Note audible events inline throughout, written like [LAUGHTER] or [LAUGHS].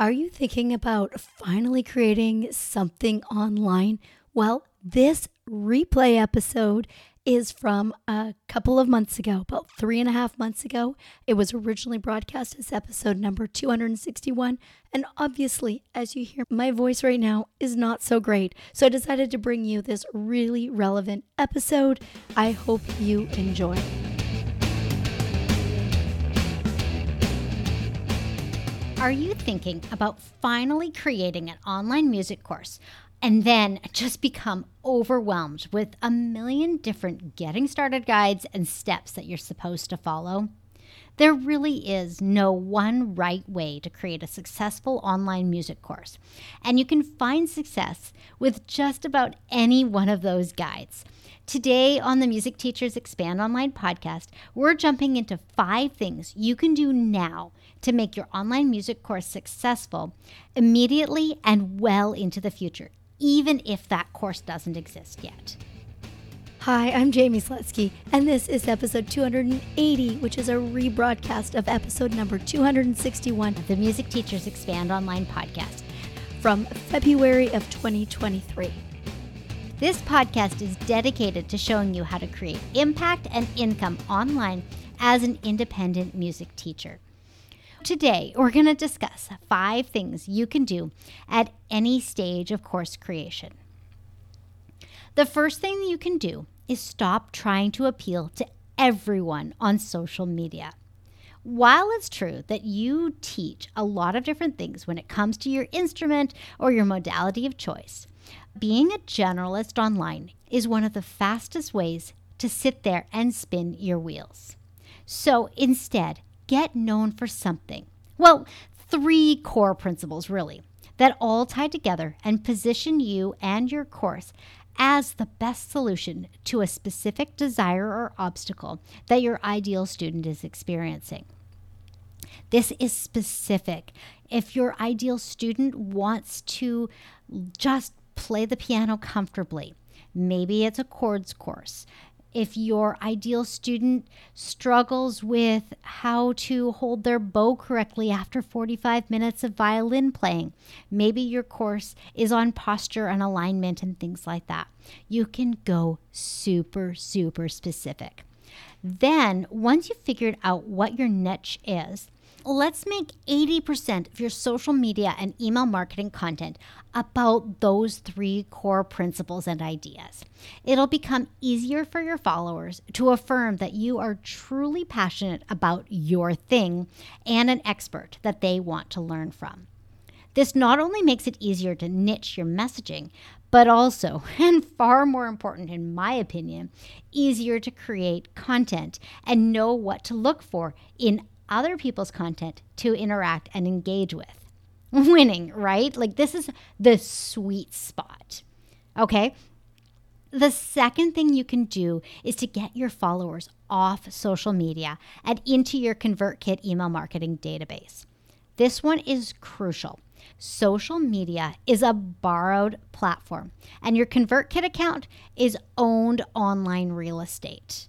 Are you thinking about finally creating something online? Well, this replay episode is from a couple of months ago, about three and a half months ago. It was originally broadcast as episode number 261. And obviously, as you hear, my voice right now is not so great. So I decided to bring you this really relevant episode. I hope you enjoy. Are you thinking about finally creating an online music course and then just become overwhelmed with a million different getting started guides and steps that you're supposed to follow? There really is no one right way to create a successful online music course, and you can find success with just about any one of those guides. Today on the Music Teachers Expand Online podcast, we're jumping into five things you can do now to make your online music course successful immediately and well into the future, even if that course doesn't exist yet. Hi, I'm Jaime Slutzky, and this is episode 280, which is a rebroadcast of episode number 261 of the Music Teachers Expand Online podcast from February of 2023. This podcast is dedicated to showing you how to create impact and income online as an independent music teacher. Today, we're going to discuss five things you can do at any stage of course creation. The first thing you can do is stop trying to appeal to everyone on social media. While it's true that you teach a lot of different things when it comes to your instrument or your modality of choice, being a generalist online is one of the fastest ways to sit there and spin your wheels. So instead, get known for something. Well, three core principles, really, that all tie together and position you and your course as the best solution to a specific desire or obstacle that your ideal student is experiencing. This is specific. If your ideal student wants to just play the piano comfortably, maybe it's a chords course if your ideal student struggles with how to hold their bow correctly after 45 minutes of violin playing, maybe your course is on posture and alignment and things like that. You can go super, super specific. Then, once you've figured out what your niche is, let's make 80% of your social media and email marketing content about those three core principles and ideas. It'll become easier for your followers to affirm that you are truly passionate about your thing and an expert that they want to learn from. This not only makes it easier to niche your messaging, but also, [LAUGHS] and far more important in my opinion, easier to create content and know what to look for in other people's content to interact and engage with. [LAUGHS] Winning, right? Like this is the sweet spot. Okay. The second thing you can do is to get your followers off social media and into your ConvertKit email marketing database. This one is crucial. Social media is a borrowed platform, and your ConvertKit account is owned online real estate.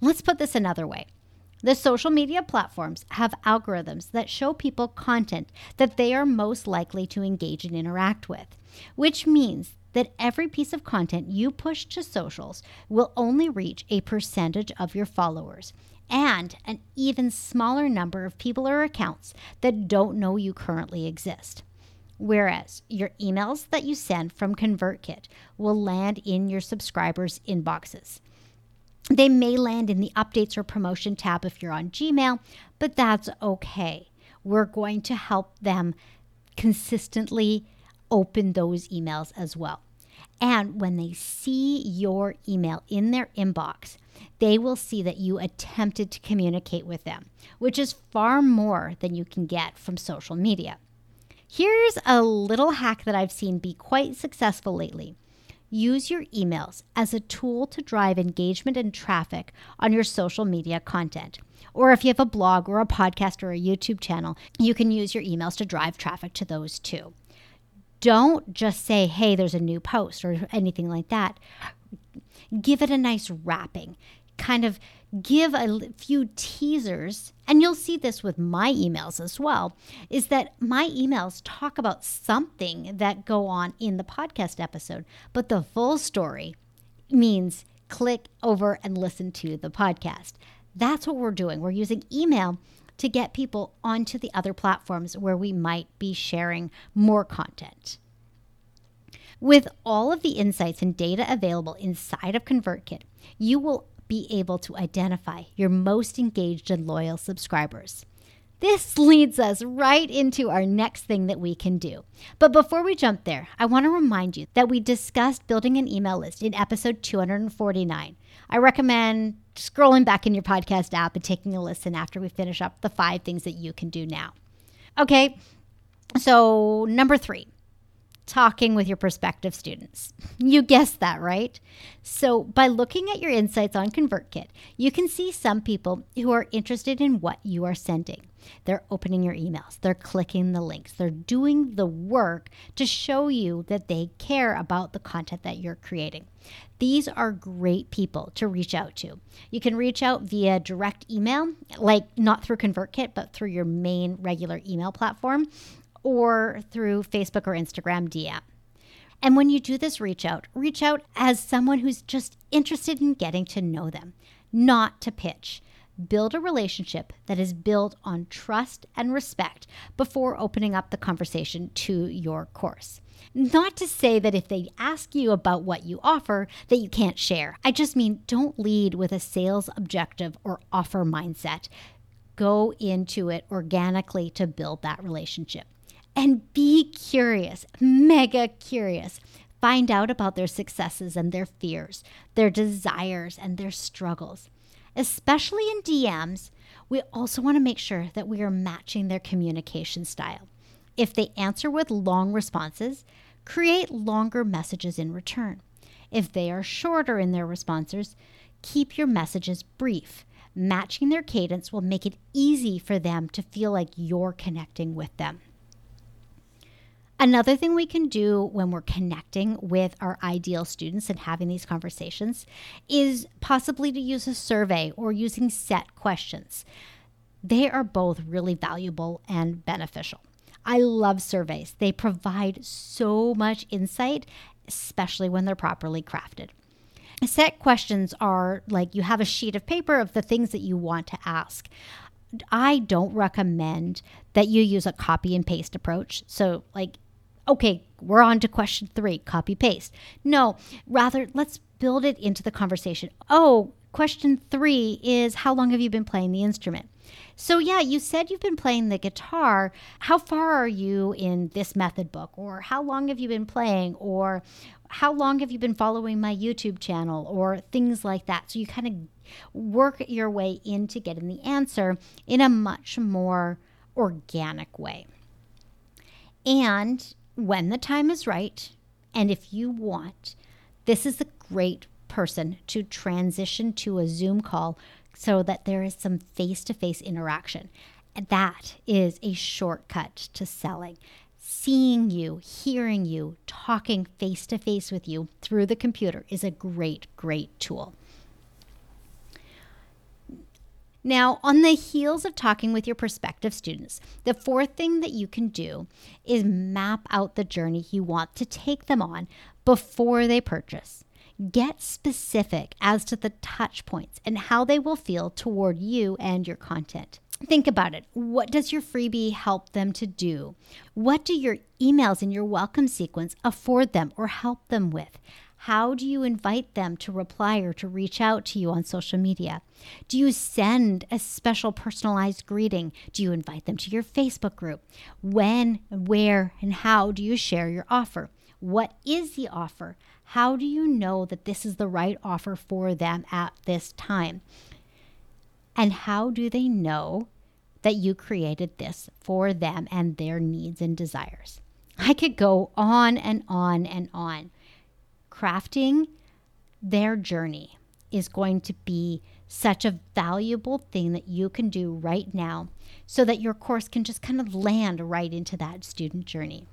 Let's put this another way the social media platforms have algorithms that show people content that they are most likely to engage and interact with, which means that every piece of content you push to socials will only reach a percentage of your followers and an even smaller number of people or accounts that don't know you currently exist. Whereas your emails that you send from ConvertKit will land in your subscribers' inboxes. They may land in the updates or promotion tab if you're on Gmail, but that's okay. We're going to help them consistently open those emails as well. And when they see your email in their inbox, they will see that you attempted to communicate with them, which is far more than you can get from social media. Here's a little hack that I've seen be quite successful lately. Use your emails as a tool to drive engagement and traffic on your social media content. Or if you have a blog or a podcast or a YouTube channel, you can use your emails to drive traffic to those too. Don't just say, hey, there's a new post or anything like that. Give it a nice wrapping. Kind of give a few teasers and you'll see this with my emails as well, is that my emails talk about something that go on in the podcast episode, but the full story means click over and listen to the podcast. That's what we're doing. We're using email to get people onto the other platforms where we might be sharing more content. With all of the insights and data available inside of ConvertKit, you will be able to identify your most engaged and loyal subscribers. This [LAUGHS] leads us right into our next thing that we can do. But before we jump there, I want to remind you that we discussed building an email list in episode 249. I recommend scrolling back in your podcast app and taking a listen after we finish up the five things that you can do now. Okay, so number three talking with your prospective students. You guessed that, right? So, by looking at your insights on ConvertKit, you can see some people who are interested in what you are sending. They're opening your emails, they're clicking the links, they're doing the work to show you that they care about the content that you're creating. These are great people to reach out to. You can reach out via direct email, like not through ConvertKit, but through your main regular email platform or through Facebook or Instagram DM. And when you do this reach out, reach out as someone who's just interested in getting to know them, not to pitch. Build a relationship that is built on trust and respect before opening up the conversation to your course. Not to say that if they ask you about what you offer that you can't share. I just mean don't lead with a sales objective or offer mindset. Go into it organically to build that relationship and be curious, mega curious. Find out about their successes and their fears, their desires and their struggles. Especially in DMs, we also want to make sure that we are matching their communication style. If they answer with long responses, create longer messages in return. If they are shorter in their responses, keep your messages brief. Matching their cadence will make it easy for them to feel like you're connecting with them. Another thing we can do when we're connecting with our ideal students and having these conversations is possibly to use a survey or using set questions. They are both really valuable and beneficial. I love surveys, they provide so much insight, especially when they're properly crafted. Set questions are like you have a sheet of paper of the things that you want to ask. I don't recommend that you use a copy and paste approach. So, like, okay, we're on to question three, copy paste. No, rather, let's build it into the conversation. Oh, question three is how long have you been playing the instrument? So, yeah, you said you've been playing the guitar. How far are you in this method book? Or how long have you been playing? Or how long have you been following my YouTube channel? Or things like that. So, you kind of work your way into getting the answer in a much more organic way. And when the time is right, and if you want, this is a great person to transition to a Zoom call so that there is some face to face interaction. That is a shortcut to selling. Seeing you, hearing you, talking face to face with you through the computer is a great, great tool. Now, on the heels of talking with your prospective students, the fourth thing that you can do is map out the journey you want to take them on before they purchase. Get specific as to the touch points and how they will feel toward you and your content. Think about it. What does your freebie help them to do? What do your emails in your welcome sequence afford them or help them with? How do you invite them to reply or to reach out to you on social media? Do you send a special personalized greeting? Do you invite them to your Facebook group? When, where, and how do you share your offer? What is the offer? How do you know that this is the right offer for them at this time? And how do they know that you created this for them and their needs and desires? I could go on and on and on crafting their journey is going to be such a valuable thing that you can do right now so that your course can just kind of land right into that student journey.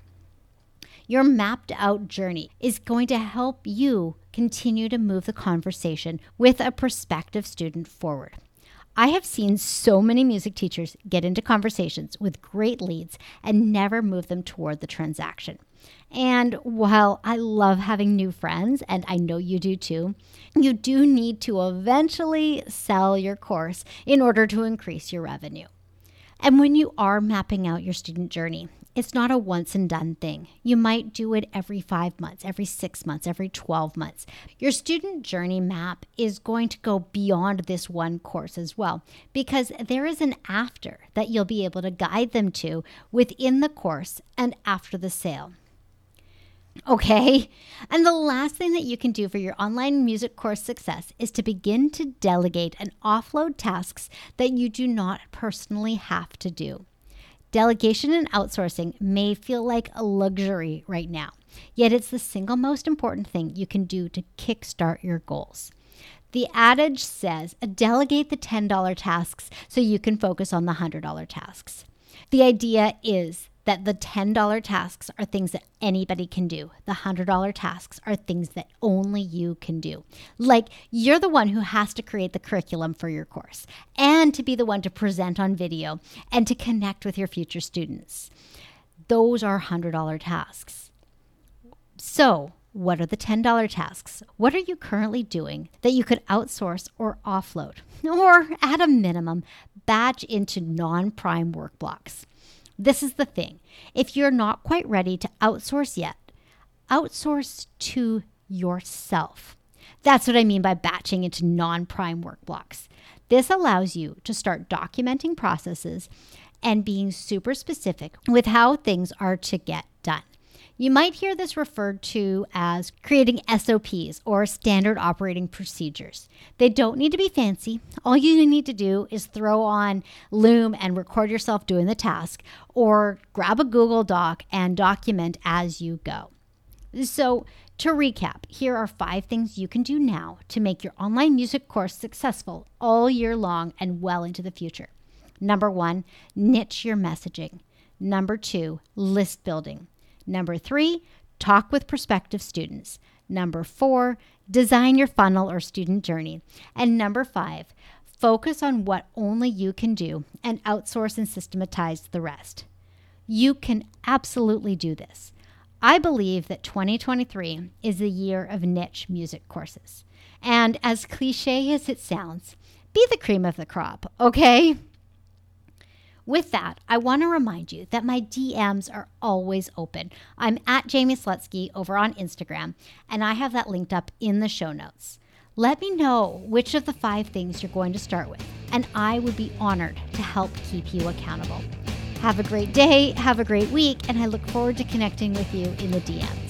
Your mapped out journey is going to help you continue to move the conversation with a prospective student forward. I have seen so many music teachers get into conversations with great leads and never move them toward the transaction. And while I love having new friends, and I know you do too, you do need to eventually sell your course in order to increase your revenue. And when you are mapping out your student journey, it's not a once and done thing. You might do it every five months, every six months, every 12 months. Your student journey map is going to go beyond this one course as well, because there is an after that you'll be able to guide them to within the course and after the sale. Okay. And the last thing that you can do for your online music course success is to begin to delegate and offload tasks that you do not personally have to do. Delegation and outsourcing may feel like a luxury right now, yet it's the single most important thing you can do to kickstart your goals. The adage says delegate the $10 tasks so you can focus on the $100 tasks. The idea is that the $10 tasks are things that anybody can do. The $100 tasks are things that only you can do. Like you're the one who has to create the curriculum for your course and to be the one to present on video and to connect with your future students. Those are $100 tasks. So, what are the $10 tasks? What are you currently doing that you could outsource or offload? [LAUGHS] Or, at a minimum, batch into non prime work blocks. This is the thing if you're not quite ready to outsource yet, outsource to yourself. That's what I mean by batching into non prime work blocks. This allows you to start documenting processes and being super specific with how things are to get done. You might hear this referred to as creating SOPs or standard operating procedures. They don't need to be fancy. All you need to do is throw on Loom and record yourself doing the task, or grab a Google Doc and document as you go. So, to recap, here are five things you can do now to make your online music course successful all year long and well into the future. Number one, niche your messaging. Number two, list building. Number three, talk with prospective students. Number four, design your funnel or student journey. And number five, focus on what only you can do and outsource and systematize the rest. You can absolutely do this. I believe that 2023 is the year of niche music courses. And as cliche as it sounds, be the cream of the crop, okay? With that, I want to remind you that my DMs are always open. I'm at Jaime Slutzky over on Instagram, and I have that linked up in the show notes. Let me know which of the five things you're going to start with, and I would be honored to help keep you accountable. Have a great day, have a great week, and I look forward to connecting with you in the DMs.